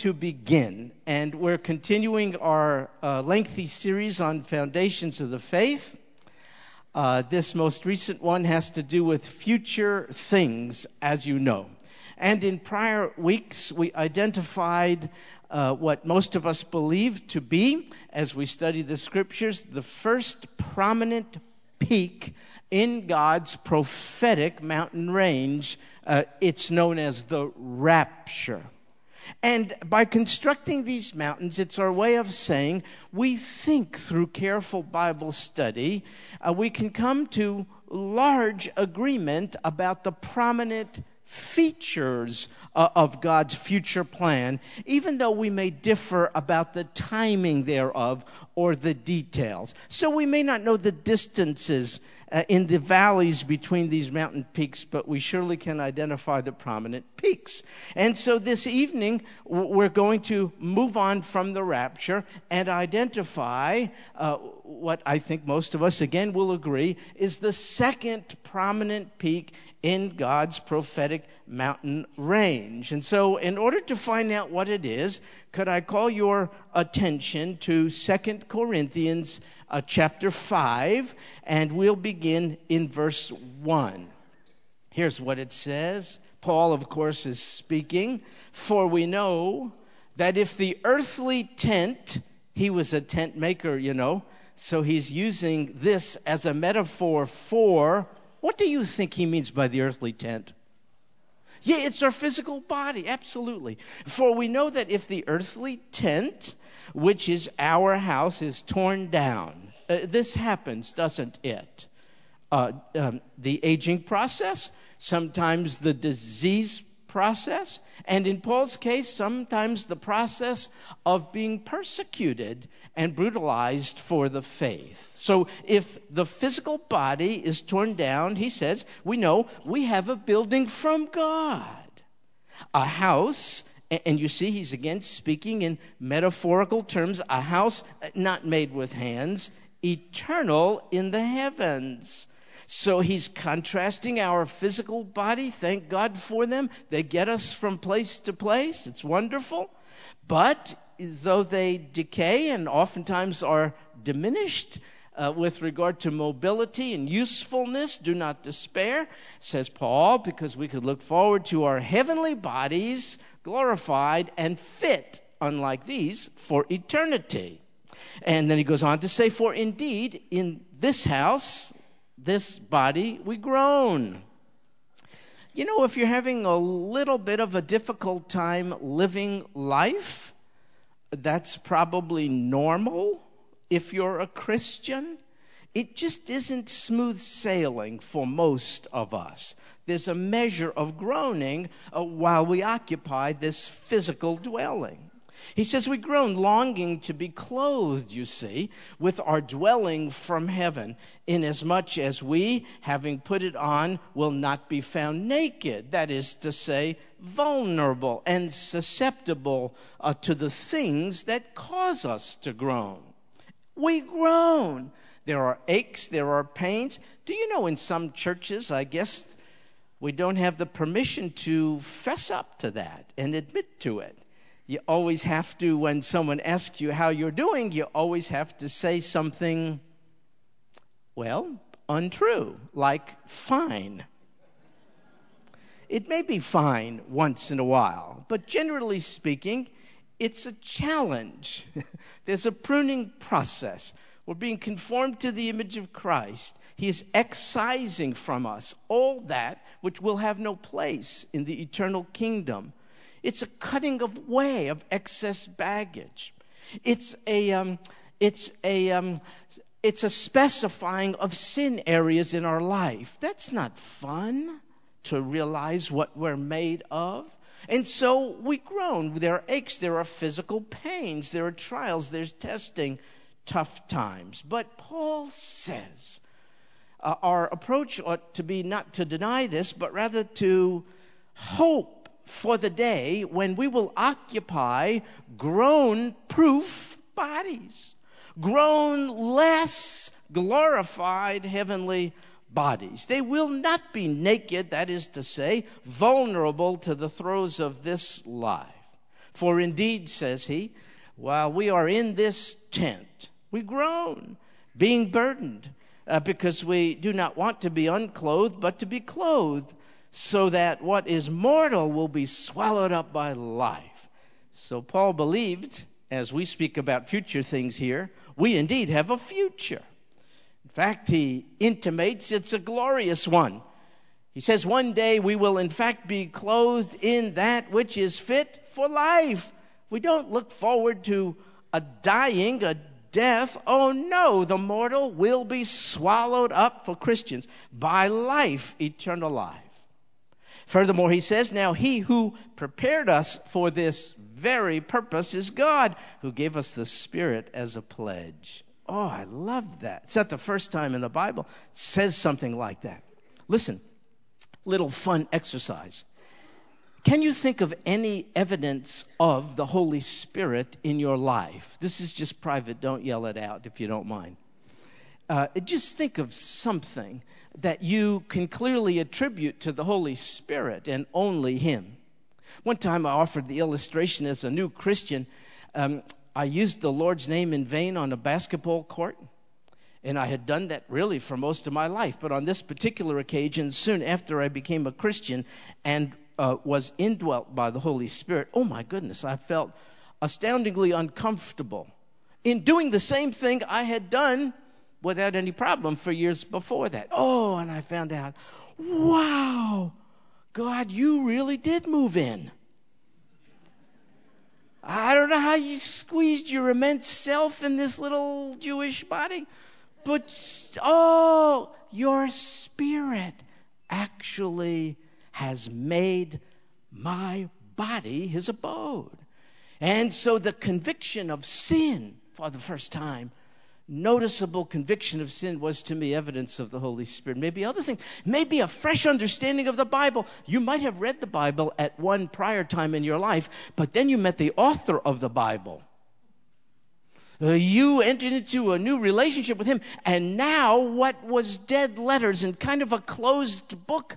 to begin. And we're continuing our uh, lengthy series on foundations of the faith. Uh, this most recent one has to do with future things, as you know. And in prior weeks, we identified uh, what most of us believe to be, as we study the scriptures, the first prominent peak in God's prophetic mountain range. Uh, it's known as the rapture. And by constructing these mountains, it's our way of saying we think through careful Bible study, uh, we can come to large agreement about the prominent features uh, of God's future plan, even though we may differ about the timing thereof or the details. So we may not know the distances uh, in the valleys between these mountain peaks, but we surely can identify the prominent peaks. And so this evening, we're going to move on from the rapture and identify uh, what I think most of us, again, will agree is the second prominent peak in God's prophetic mountain range. And so, in order to find out what it is, could I call your attention to Second Corinthians uh, chapter 5, and we'll begin in verse 1. Here's what it says. Paul, of course, is speaking. For we know that if the earthly tent, he was a tent maker, you know, so he's using this as a metaphor for what do you think he means by the earthly tent? Yeah, it's our physical body, absolutely. For we know that if the earthly tent, which is our house, is torn down, uh, this happens, doesn't it? Uh, um, the aging process, sometimes the disease process, and in Paul's case, sometimes the process of being persecuted and brutalized for the faith. So if the physical body is torn down, he says, we know we have a building from God, a house. And you see, he's again speaking in metaphorical terms a house not made with hands, eternal in the heavens. So he's contrasting our physical body. Thank God for them. They get us from place to place. It's wonderful. But though they decay and oftentimes are diminished, uh, with regard to mobility and usefulness, do not despair, says Paul, because we could look forward to our heavenly bodies glorified and fit, unlike these, for eternity. And then he goes on to say, For indeed, in this house, this body, we groan. You know, if you're having a little bit of a difficult time living life, that's probably normal if you're a Christian. It just isn't smooth sailing for most of us. There's a measure of groaning uh, while we occupy this physical dwelling. He says, We groan longing to be clothed, you see, with our dwelling from heaven, inasmuch as we, having put it on, will not be found naked. That is to say, vulnerable and susceptible uh, to the things that cause us to groan. We groan. There are aches, there are pains. Do you know in some churches, I guess, we don't have the permission to fess up to that and admit to it you always have to, when someone asks you how you're doing, you always have to say something, well, untrue, like fine. It may be fine once in a while, but generally speaking, it's a challenge. There's a pruning process. We're being conformed to the image of Christ. He is excising from us all that which will have no place in the eternal kingdom. It's a cutting of way of excess baggage. It's a, um, it's a, um, it's a specifying of sin areas in our life. That's not fun to realize what we're made of. And so we groan. There are aches, there are physical pains, there are trials, there's testing, tough times. But Paul says uh, our approach ought to be not to deny this, but rather to hope for the day when we will occupy groan proof bodies, groan less glorified heavenly bodies. They will not be naked, that is to say, vulnerable to the throes of this life. For indeed, says he, while we are in this tent, we groan, being burdened, uh, because we do not want to be unclothed, but to be clothed, so that what is mortal will be swallowed up by life. So Paul believed, as we speak about future things here, we indeed have a future. In fact, he intimates it's a glorious one. He says, One day we will, in fact, be clothed in that which is fit for life. We don't look forward to a dying, a death. Oh no, the mortal will be swallowed up for Christians by life, eternal life. Furthermore, he says, Now he who prepared us for this very purpose is God, who gave us the Spirit as a pledge. Oh, I love that. It's not the first time in the Bible it says something like that. Listen, little fun exercise. Can you think of any evidence of the Holy Spirit in your life? This is just private. Don't yell it out if you don't mind. Uh, just think of something that you can clearly attribute to the Holy Spirit and only Him. One time I offered the illustration as a new Christian. Um, I used the Lord's name in vain on a basketball court. And I had done that really for most of my life. But on this particular occasion, soon after I became a Christian and uh, was indwelt by the Holy Spirit, oh my goodness, I felt astoundingly uncomfortable in doing the same thing I had done without any problem for years before that. Oh, and I found out, wow, God, you really did move in. I don't know how you squeezed your immense self in this little Jewish body, but oh, your spirit actually has made my body his abode. And so the conviction of sin for the first time noticeable conviction of sin was to me evidence of the Holy Spirit. Maybe other things, maybe a fresh understanding of the Bible. You might have read the Bible at one prior time in your life, but then you met the author of the Bible. Uh, you entered into a new relationship with him, and now what was dead letters and kind of a closed book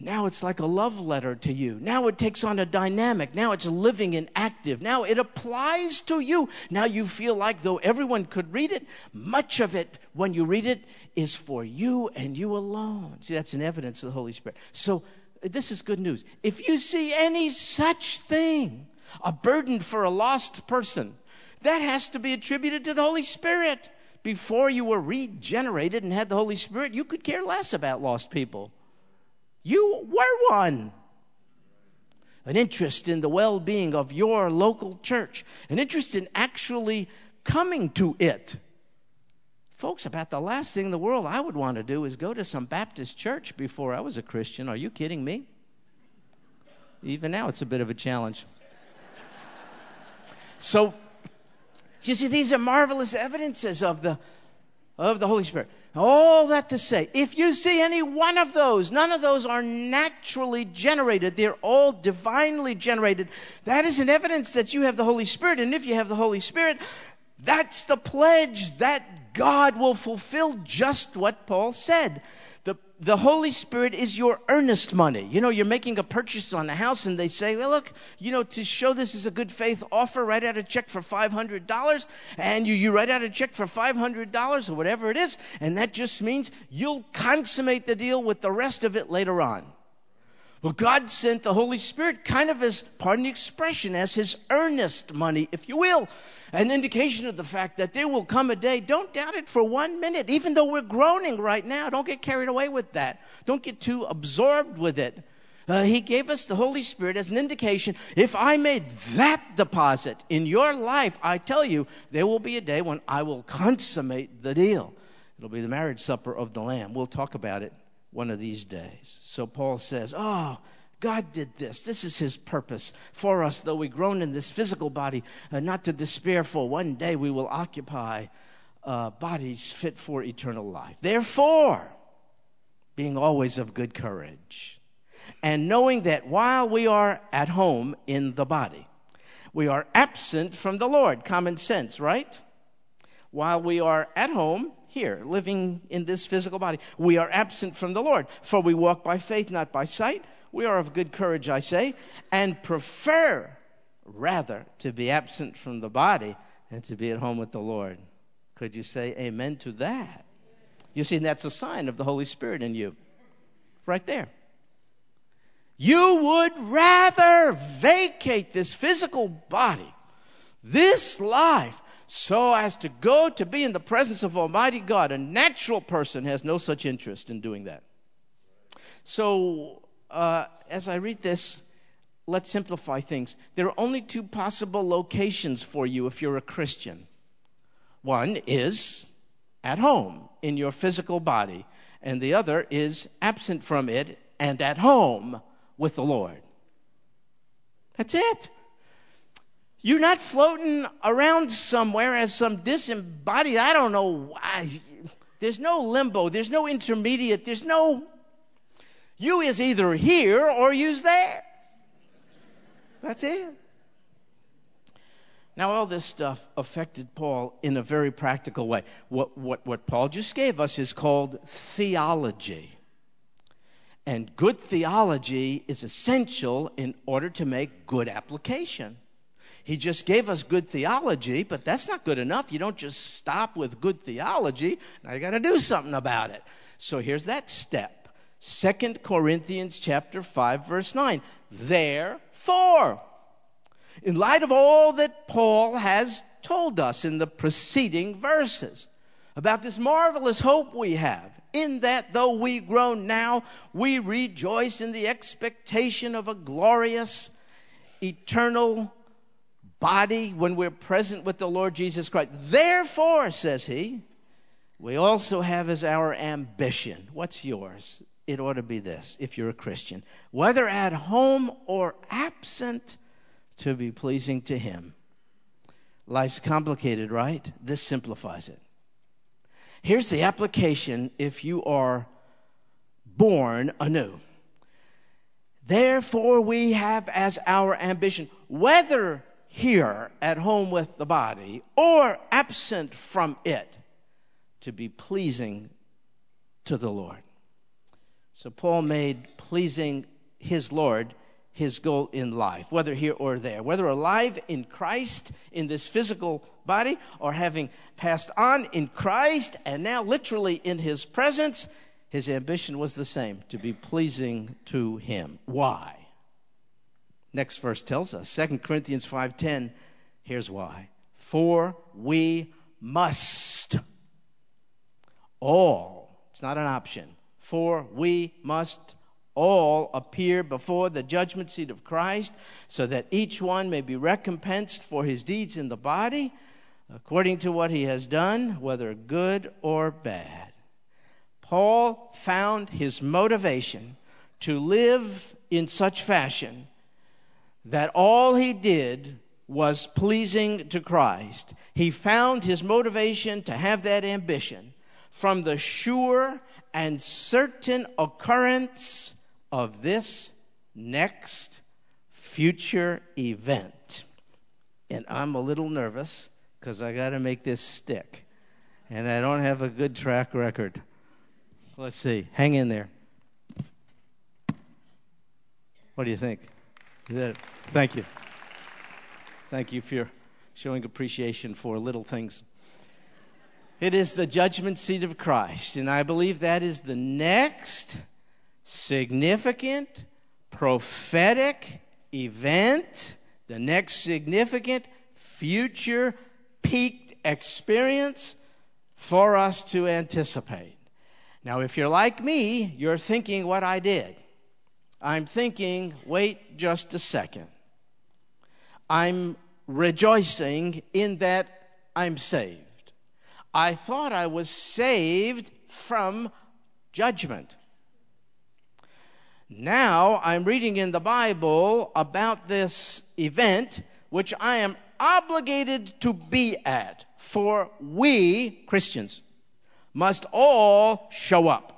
now it's like a love letter to you. Now it takes on a dynamic. Now it's living and active. Now it applies to you. Now you feel like though everyone could read it, much of it, when you read it, is for you and you alone. See, that's an evidence of the Holy Spirit. So uh, this is good news. If you see any such thing, a burden for a lost person, that has to be attributed to the Holy Spirit. Before you were regenerated and had the Holy Spirit, you could care less about lost people. You were one. An interest in the well being of your local church, an interest in actually coming to it. Folks, about the last thing in the world I would want to do is go to some Baptist church before I was a Christian. Are you kidding me? Even now, it's a bit of a challenge. so, you see, these are marvelous evidences of the, of the Holy Spirit. All that to say, if you see any one of those, none of those are naturally generated. They're all divinely generated. That is an evidence that you have the Holy Spirit. And if you have the Holy Spirit, that's the pledge that God will fulfill just what Paul said the Holy Spirit is your earnest money. You know, you're making a purchase on a house and they say, well, look, you know, to show this is a good faith offer, write out a check for $500 and you, you write out a check for $500 or whatever it is. And that just means you'll consummate the deal with the rest of it later on. Well, God sent the Holy Spirit kind of as, pardon the expression, as his earnest money, if you will, an indication of the fact that there will come a day. Don't doubt it for one minute, even though we're groaning right now. Don't get carried away with that. Don't get too absorbed with it. Uh, he gave us the Holy Spirit as an indication. If I made that deposit in your life, I tell you, there will be a day when I will consummate the deal. It'll be the marriage supper of the Lamb. We'll talk about it one of these days. So Paul says, Oh, God did this. This is his purpose for us, though we groan in this physical body, uh, not to despair, for one day we will occupy uh, bodies fit for eternal life. Therefore, being always of good courage, and knowing that while we are at home in the body, we are absent from the Lord. Common sense, right? While we are at home, here, living in this physical body. We are absent from the Lord, for we walk by faith, not by sight. We are of good courage, I say, and prefer, rather to be absent from the body than to be at home with the Lord. Could you say amen to that? You see, that's a sign of the Holy Spirit in you. Right there. You would rather vacate this physical body, this life, so as to go to be in the presence of Almighty God. A natural person has no such interest in doing that. So, uh, as I read this, let's simplify things. There are only two possible locations for you if you're a Christian. One is at home in your physical body, and the other is absent from it and at home with the Lord. That's it. You're not floating around somewhere as some disembodied, I don't know why. There's no limbo, there's no intermediate, there's no. You is either here or you's there. That's it. Now, all this stuff affected Paul in a very practical way. What, what, what Paul just gave us is called theology. And good theology is essential in order to make good application. He just gave us good theology, but that's not good enough. You don't just stop with good theology. Now you got to do something about it. So here's that step. Second Corinthians chapter 5 verse 9. Therefore, in light of all that Paul has told us in the preceding verses about this marvelous hope we have, in that though we groan now, we rejoice in the expectation of a glorious, eternal body when we're present with the Lord Jesus Christ. Therefore, says he, we also have as our ambition. What's yours? It ought to be this, if you're a Christian. Whether at home or absent, to be pleasing to Him. Life's complicated, right? This simplifies it. Here's the application if you are born anew. Therefore, we have as our ambition, whether here at home with the body or absent from it, to be pleasing to the Lord. So, Paul made pleasing his Lord his goal in life, whether here or there, whether alive in Christ in this physical body or having passed on in Christ and now literally in his presence, his ambition was the same to be pleasing to him. Why? Next verse tells us, 2 Corinthians 5:10, here's why. For we must all, it's not an option. For we must all appear before the judgment seat of Christ, so that each one may be recompensed for his deeds in the body, according to what he has done, whether good or bad. Paul found his motivation to live in such fashion that all he did was pleasing to Christ. He found his motivation to have that ambition from the sure and certain occurrence of this next future event. And I'm a little nervous because I got to make this stick. And I don't have a good track record. Let's see. Hang in there. What do you think? Thank you. Thank you for showing appreciation for little things. It is the judgment seat of Christ, and I believe that is the next significant, prophetic event, the next significant future peaked experience for us to anticipate. Now, if you're like me, you're thinking what I did. I'm thinking, wait just a second. I'm rejoicing in that I'm saved. I thought I was saved from judgment. Now I'm reading in the Bible about this event which I am obligated to be at, for we, Christians, must all show up.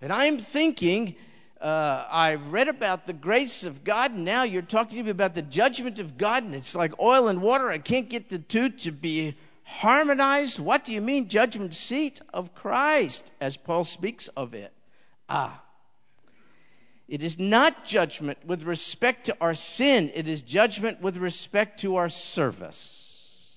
And I'm thinking, uh, I've read about the grace of God, and now you're talking to me about the judgment of God, and it's like oil and water. I can't get the two to be harmonized. What do you mean, judgment seat of Christ, as Paul speaks of it? Ah. It is not judgment with respect to our sin, it is judgment with respect to our service.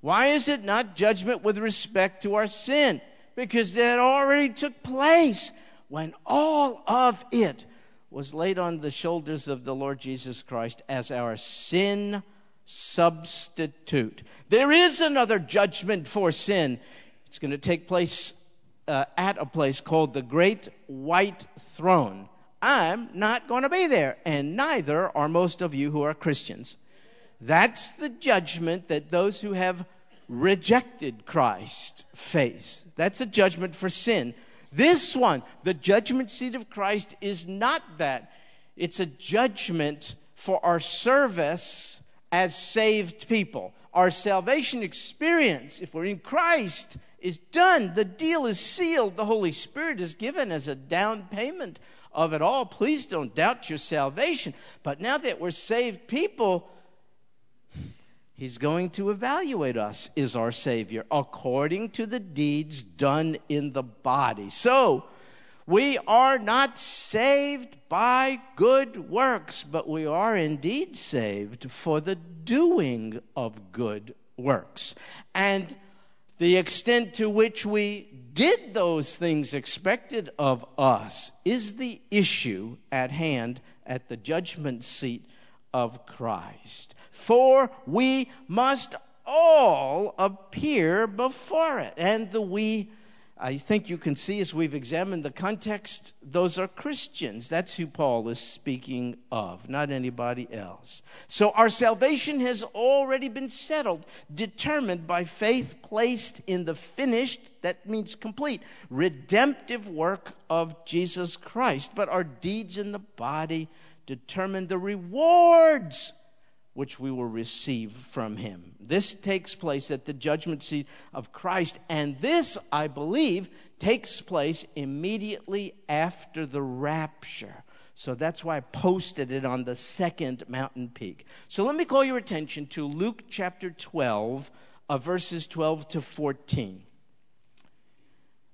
Why is it not judgment with respect to our sin? Because that already took place when all of it was laid on the shoulders of the Lord Jesus Christ as our sin substitute. There is another judgment for sin. It's going to take place uh, at a place called the Great White Throne. I'm not going to be there, and neither are most of you who are Christians. That's the judgment that those who have rejected Christ face. That's a judgment for sin. This one, the judgment seat of Christ, is not that. It's a judgment for our service as saved people. Our salvation experience, if we're in Christ, is done. The deal is sealed. The Holy Spirit is given as a down payment of it all. Please don't doubt your salvation. But now that we're saved people, He's going to evaluate us, is our Savior, according to the deeds done in the body. So, we are not saved by good works, but we are indeed saved for the doing of good works. And the extent to which we did those things expected of us is the issue at hand at the judgment seat of Christ for we must all appear before it. And the we, I think you can see as we've examined the context, those are Christians. That's who Paul is speaking of, not anybody else. So our salvation has already been settled, determined by faith placed in the finished, that means complete, redemptive work of Jesus Christ. But our deeds in the body determine the rewards which we will receive from him. This takes place at the judgment seat of Christ, and this, I believe, takes place immediately after the rapture. So that's why I posted it on the second mountain peak. So let me call your attention to Luke chapter 12, uh, verses 12 to 14.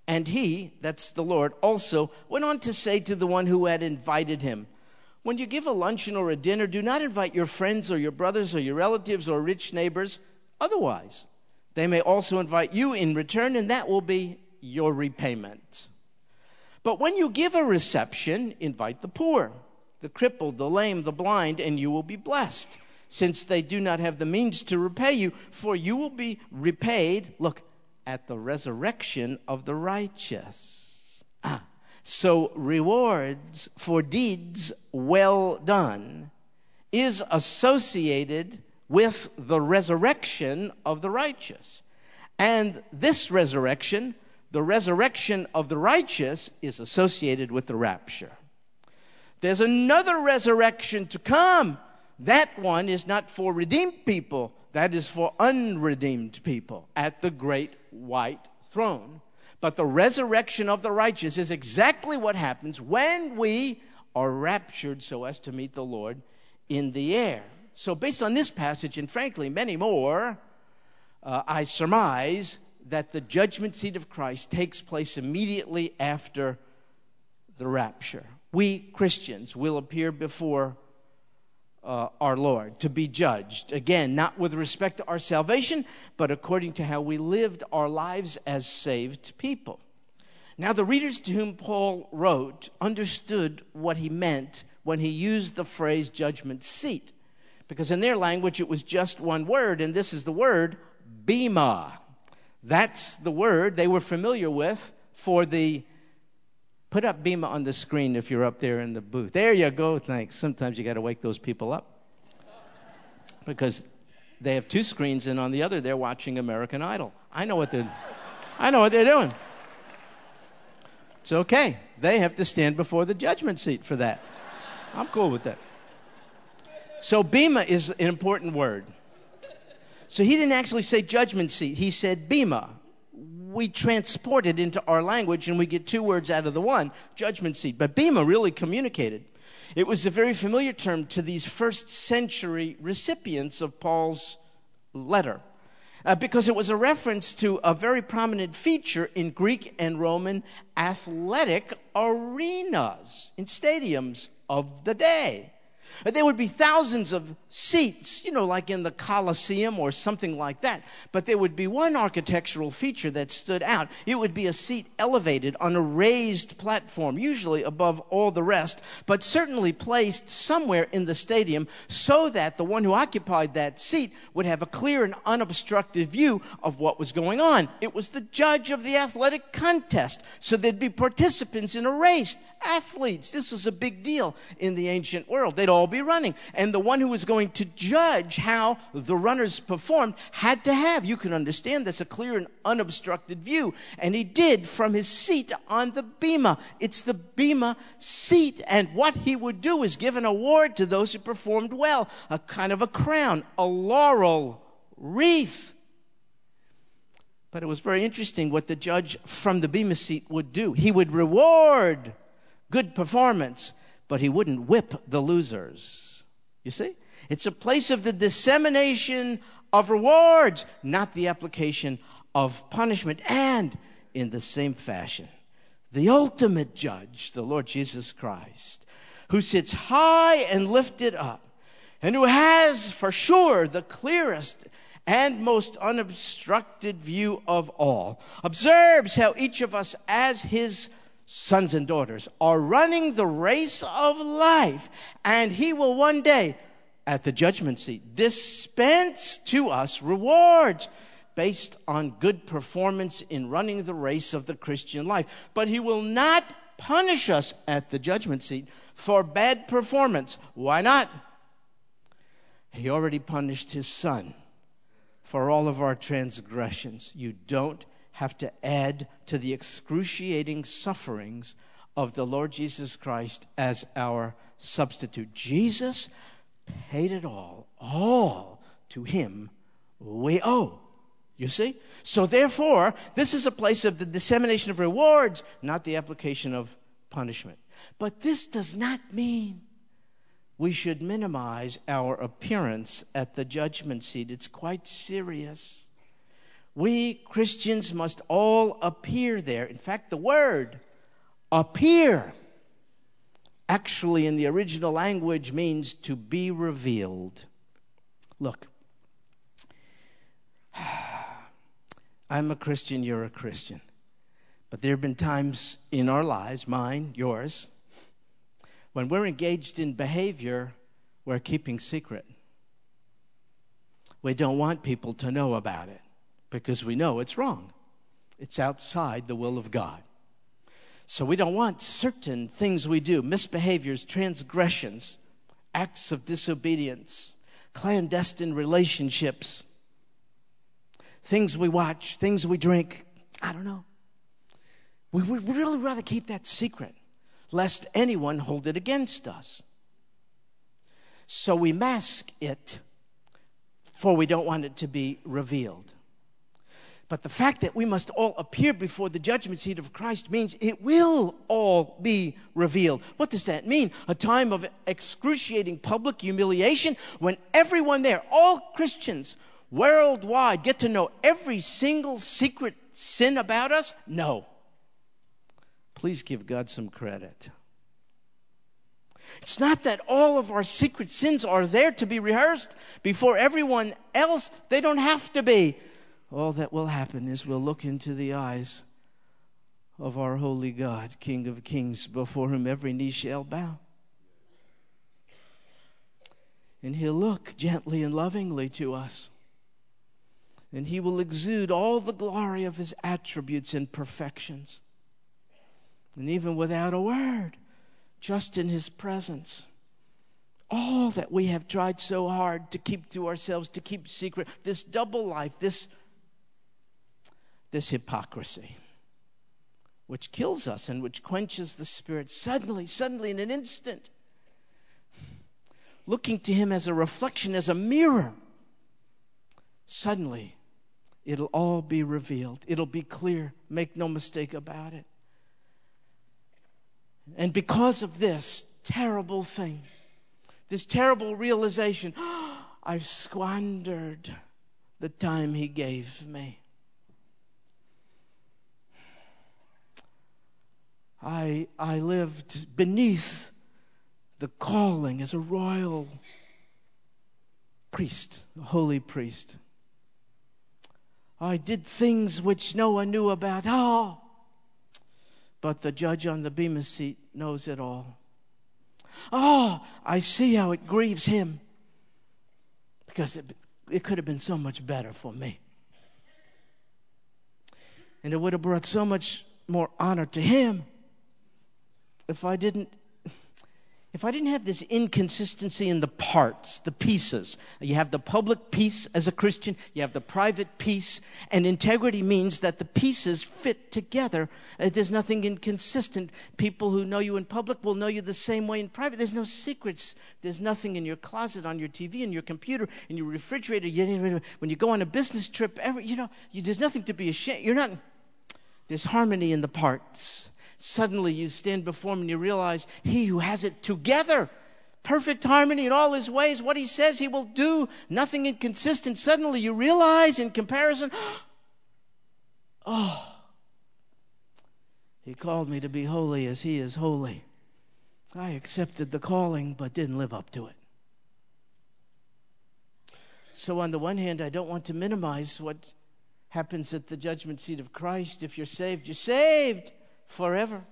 And he, that's the Lord, also went on to say to the one who had invited him, when you give a luncheon or a dinner, do not invite your friends or your brothers or your relatives or rich neighbors. Otherwise, they may also invite you in return, and that will be your repayment. But when you give a reception, invite the poor, the crippled, the lame, the blind, and you will be blessed, since they do not have the means to repay you, for you will be repaid, look, at the resurrection of the righteous. Ah. So, rewards for deeds well done is associated with the resurrection of the righteous. And this resurrection, the resurrection of the righteous, is associated with the rapture. There's another resurrection to come. That one is not for redeemed people, that is for unredeemed people at the great white throne. But the resurrection of the righteous is exactly what happens when we are raptured so as to meet the Lord in the air. So, based on this passage, and frankly, many more, uh, I surmise that the judgment seat of Christ takes place immediately after the rapture. We Christians will appear before uh, our Lord, to be judged. Again, not with respect to our salvation, but according to how we lived our lives as saved people. Now, the readers to whom Paul wrote understood what he meant when he used the phrase judgment seat, because in their language it was just one word, and this is the word bema. That's the word they were familiar with for the Put up Bema on the screen if you're up there in the booth. There you go. Thanks. Sometimes you got to wake those people up because they have two screens, and on the other they're watching American Idol. I know what they're. I know what they're doing. It's okay. They have to stand before the judgment seat for that. I'm cool with that. So Bema is an important word. So he didn't actually say judgment seat. He said Bema we transport it into our language and we get two words out of the one judgment seat. But Bema really communicated. It was a very familiar term to these first century recipients of Paul's letter. uh, because it was a reference to a very prominent feature in Greek and Roman athletic arenas, in stadiums of the day. There would be thousands of seats, you know, like in the Colosseum or something like that. But there would be one architectural feature that stood out. It would be a seat elevated on a raised platform, usually above all the rest, but certainly placed somewhere in the stadium so that the one who occupied that seat would have a clear and unobstructed view of what was going on. It was the judge of the athletic contest. So there'd be participants in a race athletes. This was a big deal in the ancient world. They'd all be running. And the one who was going to judge how the runners performed had to have, you can understand this, a clear and unobstructed view. And he did from his seat on the bema. It's the bema seat. And what he would do is give an award to those who performed well, a kind of a crown, a laurel wreath. But it was very interesting what the judge from the Bema seat would do. He would reward good performance, but he wouldn't whip the losers. You see? It's a place of the dissemination of rewards, not the application of punishment. And in the same fashion, the ultimate judge, the Lord Jesus Christ, who sits high and lifted up, and who has for sure the clearest and most unobstructed view of all, observes how each of us, as his sons and daughters are running the race of life, and He will one day, at the judgment seat, dispense to us rewards based on good performance in running the race of the Christian life. But He will not punish us at the judgment seat for bad performance. Why not? He already punished His Son for all of our transgressions. You don't have to add to the excruciating sufferings of the Lord Jesus Christ as our substitute. Jesus paid it all, all to him we owe. You see? So, therefore, this is a place of the dissemination of rewards, not the application of punishment. But this does not mean we should minimize our appearance at the judgment seat. It's quite serious. We Christians must all appear there. In fact, the word appear actually in the original language means to be revealed. Look, I'm a Christian, you're a Christian. But there have been times in our lives, mine, yours, when we're engaged in behavior we're keeping secret. We don't want people to know about it because we know it's wrong. It's outside the will of God. So we don't want certain things we do, misbehaviors, transgressions, acts of disobedience, clandestine relationships, things we watch, things we drink. I don't know. We would really rather keep that secret lest anyone hold it against us. So we mask it, for we don't want it to be revealed. But the fact that we must all appear before the judgment seat of Christ means it will all be revealed. What does that mean? A time of excruciating public humiliation when everyone there, all Christians worldwide, get to know every single secret sin about us? No. Please give God some credit. It's not that all of our secret sins are there to be rehearsed before everyone else. They don't have to be all that will happen is we'll look into the eyes of our holy God, King of kings, before whom every knee shall bow. And he'll look gently and lovingly to us. And he will exude all the glory of his attributes and perfections. And even without a word, just in his presence, all that we have tried so hard to keep to ourselves, to keep secret, this double life, this this hypocrisy, which kills us and which quenches the spirit suddenly, suddenly, in an instant. Looking to Him as a reflection, as a mirror, suddenly it'll all be revealed. It'll be clear. Make no mistake about it. And because of this terrible thing, this terrible realization, I've squandered the time He gave me. I, I lived beneath the calling as a royal priest, a holy priest. I did things which no one knew about. Oh, but the judge on the Bema seat knows it all. Oh, I see how it grieves him because it, it could have been so much better for me. And it would have brought so much more honor to him if I didn't if I didn't have this inconsistency in the parts, the pieces, you have the public piece as a Christian, you have the private piece, and integrity means that the pieces fit together. Uh, there's nothing inconsistent. People who know you in public will know you the same way in private. There's no secrets. There's nothing in your closet, on your TV, in your computer, in your refrigerator. When you go on a business trip, every, you know, you, there's nothing to be ashamed. You're not. There's harmony in the parts. Suddenly you stand before him and you realize he who has it together, perfect harmony in all his ways, what he says he will do, nothing inconsistent. Suddenly you realize in comparison, oh, he called me to be holy as he is holy. I accepted the calling but didn't live up to it. So, on the one hand, I don't want to minimize what happens at the judgment seat of Christ. If you're saved, you're saved forever.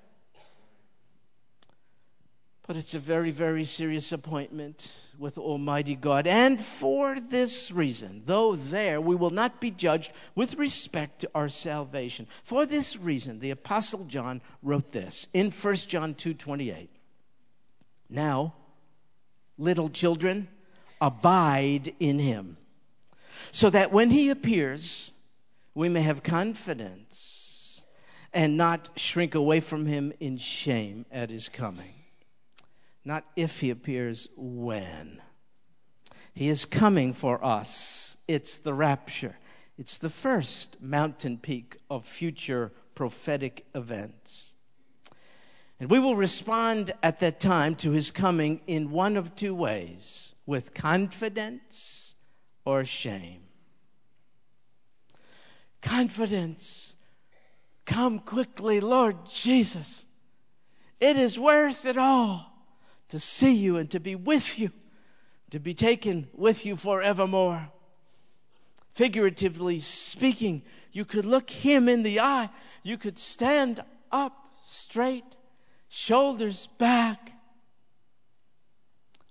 But it's a very, very serious appointment with Almighty God. And for this reason, though there we will not be judged with respect to our salvation. For this reason, the Apostle John wrote this in 1 John 2 28. Now, little children, abide in him, so that when he appears, we may have confidence and not shrink away from him in shame at his coming. Not if he appears, when. He is coming for us. It's the rapture. It's the first mountain peak of future prophetic events. And we will respond at that time to his coming in one of two ways with confidence or shame. Confidence Come quickly, Lord Jesus. It is worth it all to see you and to be with you, to be taken with you forevermore. Figuratively speaking, you could look him in the eye, you could stand up straight, shoulders back.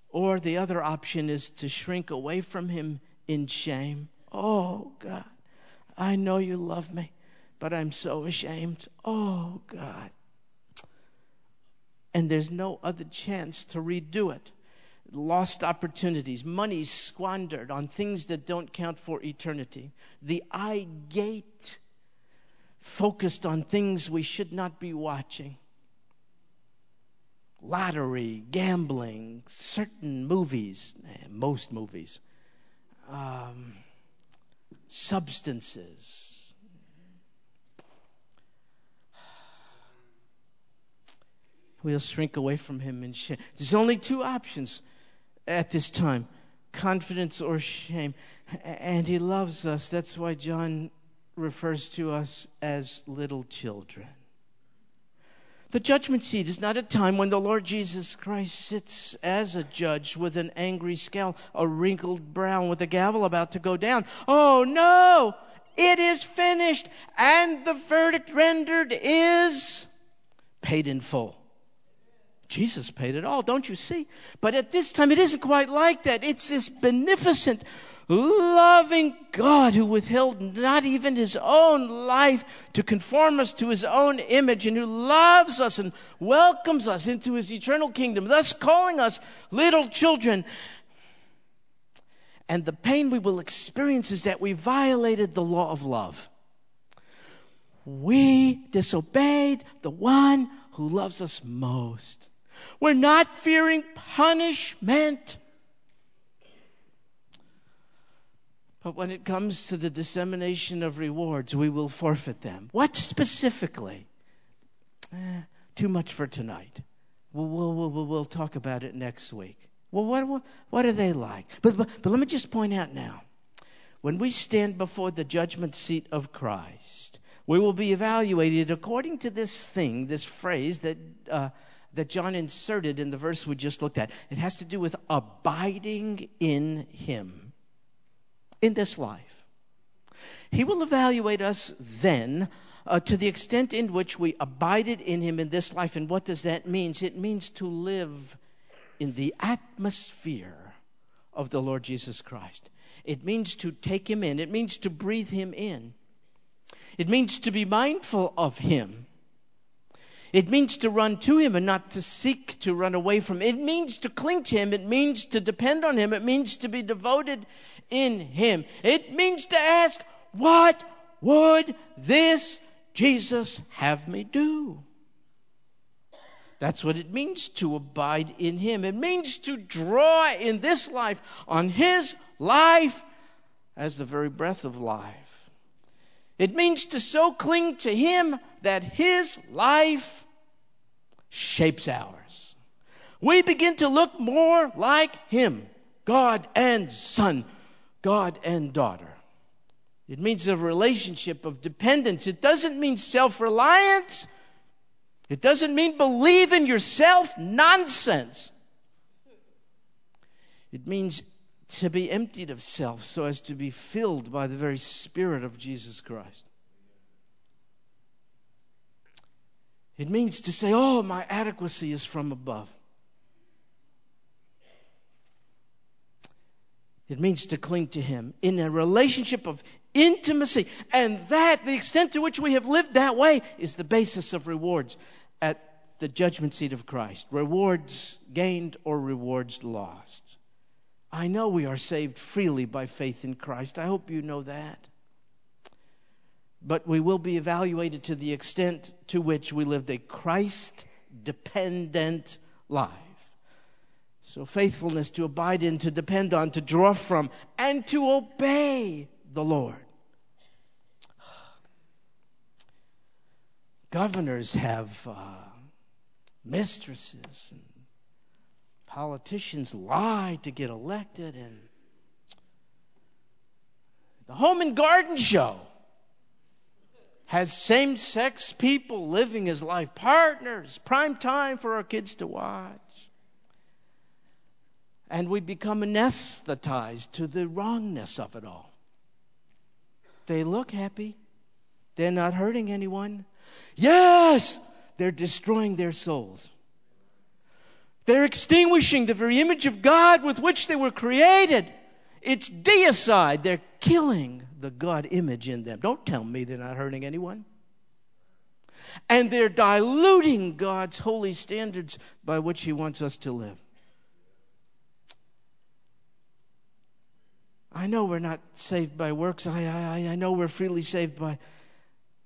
Or the other option is to shrink away from him in shame. Oh, God, I know you love me but I'm so ashamed. Oh, God. And there's no other chance to redo it. Lost opportunities, money squandered on things that don't count for eternity. The eye gate focused on things we should not be watching. Lottery, gambling, certain movies, eh, most movies, um, substances we'll shrink away from him in shame. There's only two options at this time confidence or shame. And he loves us. That's why John refers to us as little children. The judgment seat is not a time when the Lord Jesus Christ sits as a judge with an angry scowl, a wrinkled brow with a gavel about to go down. Oh no! It is finished, and the verdict rendered is paid in full. Jesus paid it all, don't you see? But at this time, it isn't quite like that. It's this beneficent, loving God who withheld not even his own life to conform us to his own image and who loves us and welcomes us into his eternal kingdom, thus calling us little children. And the pain we will experience is that we violated the law of love. We disobeyed the one who loves us most. We're not fearing punishment. But when it comes to the dissemination of rewards, we will forfeit them. What specifically? Eh, too much for tonight. We'll, we'll, we'll, we'll, talk about it next week. Well, what, what, what are they like? But, but, but let me just point out now when we stand before the judgment seat of Christ, we will be evaluated according to this thing, this phrase that, uh, that John inserted in the verse we just looked at. It has to do with abiding in Him in this life. He will evaluate us then uh, to the extent in which we abided in Him in this life. And what does that mean? It means to live in the atmosphere of the Lord Jesus Christ. It means to take Him in, it means to breathe Him in. It means to be mindful of Him. It means to run to Him and not to seek to run away from It means to cling to Him. It means to depend on Him. It means to be devoted in Him. It means to ask, What would this Jesus have me do? That's what it means to abide in Him. It means to draw in this life on His life as the very breath of life. It means to so cling to Him that His life shapes ours. We begin to look more like Him, God and Son, God and daughter. It means a relationship of dependence. It doesn't mean self reliance. It doesn't mean believe in yourself nonsense. It means to be emptied of self so as to be filled by the very Spirit of Jesus Christ. It means to say, Oh, my adequacy is from above. It means to cling to Him in a relationship of intimacy. And that, the extent to which we have lived that way, is the basis of rewards at the judgment seat of Christ. Rewards gained or rewards lost. I know we are saved freely by faith in Christ. I hope you know that. But we will be evaluated to the extent to which we lived a Christ dependent life. So, faithfulness to abide in, to depend on, to draw from, and to obey the Lord. Governors have uh, mistresses and politicians lie to get elected and the home and garden show has same sex people living as life partners, prime time for our kids to watch. And we become anesthetized to the wrongness of it all. They look happy, they're not hurting anyone. Yes, they're destroying their souls. They're extinguishing the very image of God with which they were created. It's deicide. They're killing the God image in them. Don't tell me they're not hurting anyone. And they're diluting God's holy standards by which He wants us to live. I know we're not saved by works. I, I, I know we're freely saved by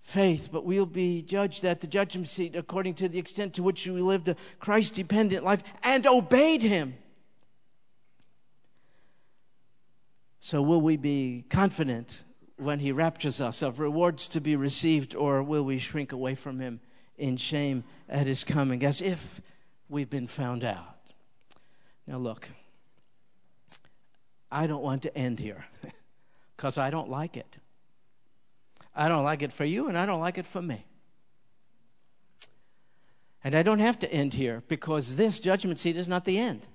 faith, but we'll be judged at the judgment seat according to the extent to which we lived a Christ dependent life and obeyed Him. So, will we be confident when He raptures us of rewards to be received, or will we shrink away from Him in shame at His coming as if we've been found out? Now, look, I don't want to end here because I don't like it. I don't like it for you, and I don't like it for me. And I don't have to end here because this judgment seat is not the end.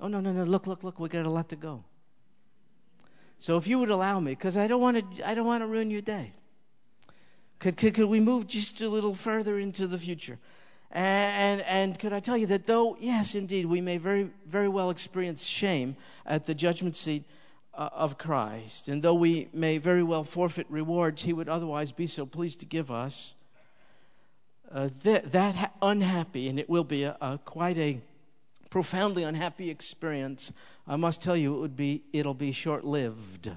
Oh, no, no, no. Look, look, look. We got a lot to go. So if you would allow me, because I don't want to, I don't want to ruin your day. Could, could, could we move just a little further into the future? And, and, and could I tell you that though, yes, indeed, we may very, very well experience shame at the judgment seat uh, of Christ. And though we may very well forfeit rewards he would otherwise be so pleased to give us, uh, that, that ha- unhappy, and it will be a, a, quite a profoundly unhappy experience, I must tell you, it would be, it'll be short lived.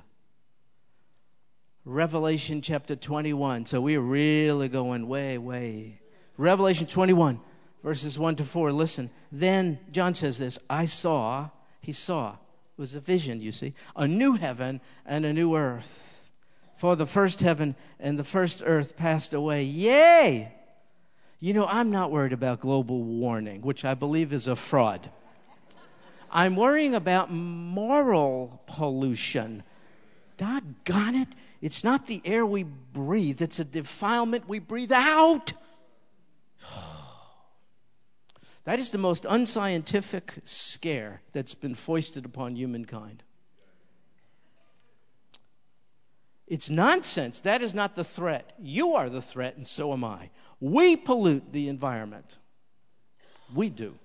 Revelation chapter 21. So we're really going way, way. Revelation 21, verses 1 to 4. Listen. Then John says this I saw, he saw was a vision, you see. A new heaven and a new earth. For the first heaven and the first earth passed away. Yay! You know, I'm not worried about global warming, which I believe is a fraud. I'm worrying about moral pollution. Doggone it. It's not the air we breathe, it's a defilement we breathe out. That is the most unscientific scare that's been foisted upon humankind. It's nonsense. That is not the threat. You are the threat, and so am I. We pollute the environment. We do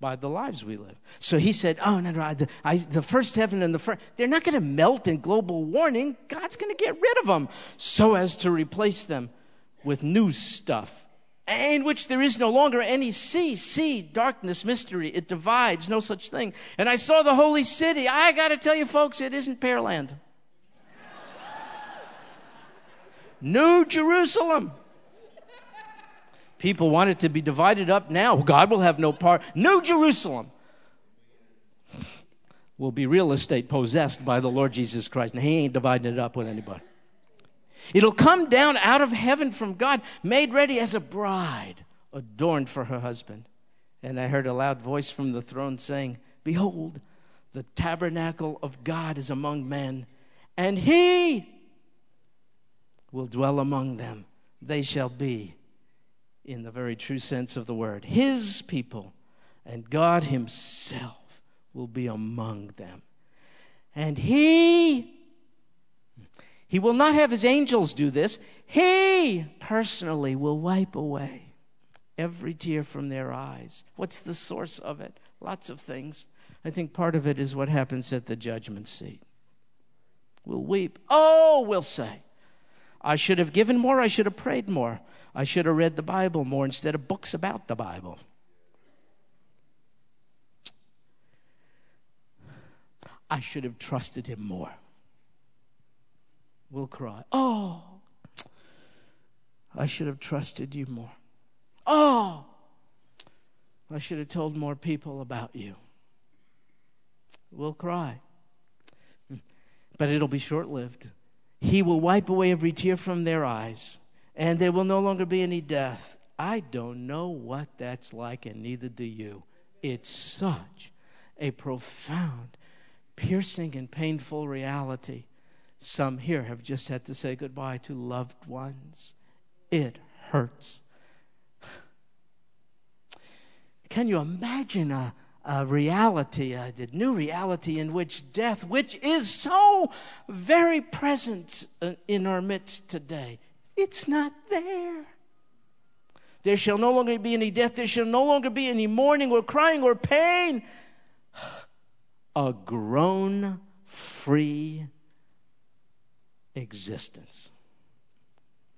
by the lives we live. So he said, Oh, no, no, the, I, the first heaven and the first, they're not going to melt in global warming. God's going to get rid of them so as to replace them with new stuff in which there is no longer any sea, sea, darkness, mystery. It divides, no such thing. And I saw the holy city. I got to tell you, folks, it isn't Pearland. New Jerusalem. People want it to be divided up now. God will have no part. New Jerusalem will be real estate possessed by the Lord Jesus Christ. And He ain't dividing it up with anybody. It'll come down out of heaven from God, made ready as a bride, adorned for her husband. And I heard a loud voice from the throne saying, Behold, the tabernacle of God is among men, and he will dwell among them. They shall be, in the very true sense of the word, his people, and God himself will be among them. And he he will not have his angels do this. He personally will wipe away every tear from their eyes. What's the source of it? Lots of things. I think part of it is what happens at the judgment seat. We'll weep. Oh, we'll say, I should have given more. I should have prayed more. I should have read the Bible more instead of books about the Bible. I should have trusted him more will cry, Oh, I should have trusted you more. Oh, I should have told more people about you. We'll cry. But it'll be short lived. He will wipe away every tear from their eyes, and there will no longer be any death. I don't know what that's like, and neither do you. It's such a profound, piercing, and painful reality. Some here have just had to say goodbye to loved ones. It hurts. Can you imagine a, a reality, a, new reality in which death, which is so very present uh, in our midst today, it's not there? There shall no longer be any death. There shall no longer be any mourning or crying or pain. A groan free existence.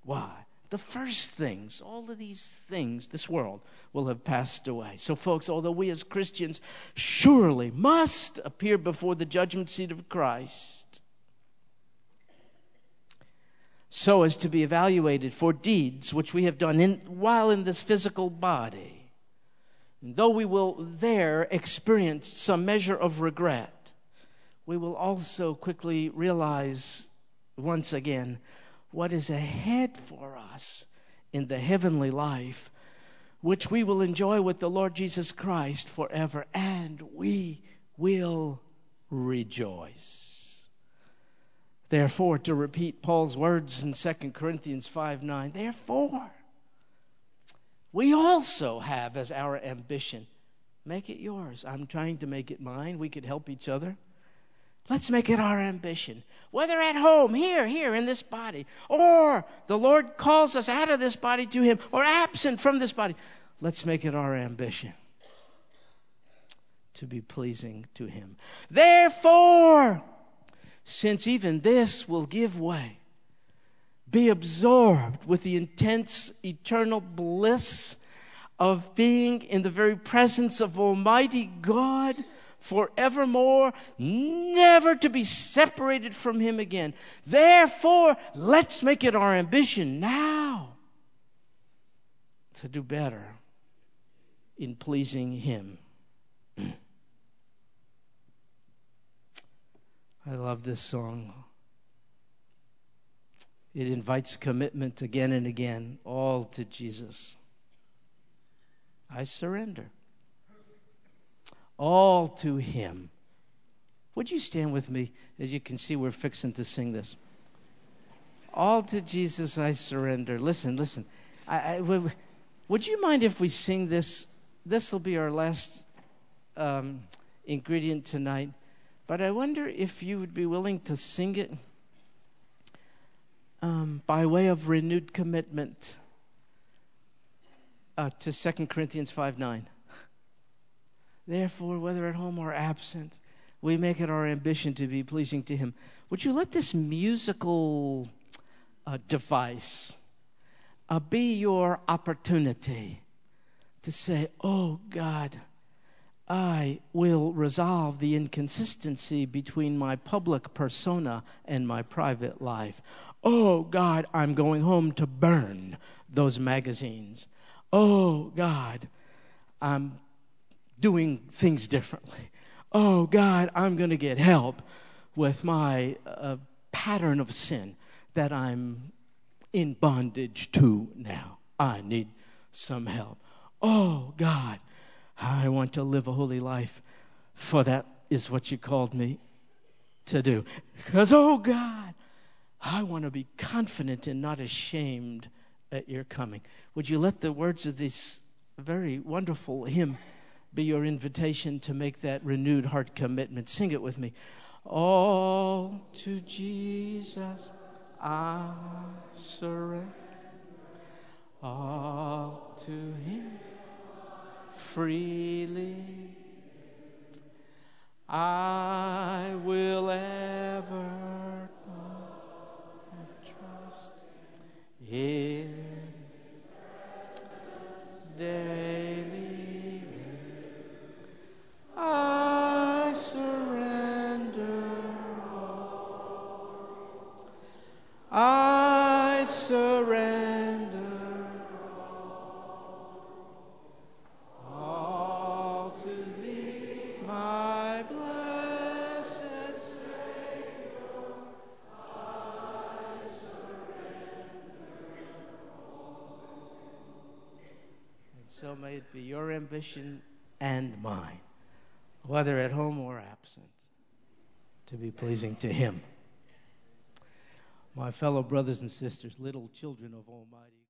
Why? The first things, all of these things, this world will have passed away. So, folks, although we as Christians surely must appear before the judgment seat of Christ, so as to be evaluated for deeds which we have done in, while in this physical body, and though we will there experience some measure of regret, we will also quickly realize once again what is ahead for us in the heavenly life, which we will enjoy with the Lord Jesus Christ forever, and we will rejoice. Therefore, to repeat Paul's words in 2 Corinthians 5 9, therefore, we also have as our ambition, make it yours. I'm trying to make it mine. We could help each other. Let's make it our ambition. Whether at home, here, here in this body, or the Lord calls us out of this body to Him, or absent from this body, let's make it our ambition to be pleasing to Him. Therefore, since even this will give way, be absorbed with the intense eternal bliss of being in the very presence of Almighty God forevermore, never to be separated from Him again. Therefore, let's make it our ambition now to do better in pleasing Him. I love this song. It invites commitment again and again, all to Jesus. I surrender all to Him. Would you stand with me? As you can see, we're fixing to sing this. All to Jesus I surrender. Listen, listen. I, I, would you mind if we sing this? This will be our last um, ingredient tonight. But I wonder if you would be willing to sing it um, by way of renewed commitment uh, to 2 Corinthians 5 9. Therefore, whether at home or absent, we make it our ambition to be pleasing to Him. Would you let this musical uh, device uh, be your opportunity to say, Oh God, I will resolve the inconsistency between my public persona and my private life. Oh God, I'm going home to burn those magazines. Oh God, I'm doing things differently. Oh God, I'm going to get help with my uh, pattern of sin that I'm in bondage to now. I need some help. Oh God, I want to live a holy life, for that is what you called me to do. Because, oh God, I want to be confident and not ashamed at your coming. Would you let the words of this very wonderful hymn be your invitation to make that renewed heart commitment? Sing it with me. All to Jesus I surrender, all to Him freely. I will ever trust in daily. I surrender. I surrender. All to thee, my blessed Savior. I surrender all. And so may it be your ambition and mine, whether at home or absent, to be pleasing to Him. My fellow brothers and sisters, little children of Almighty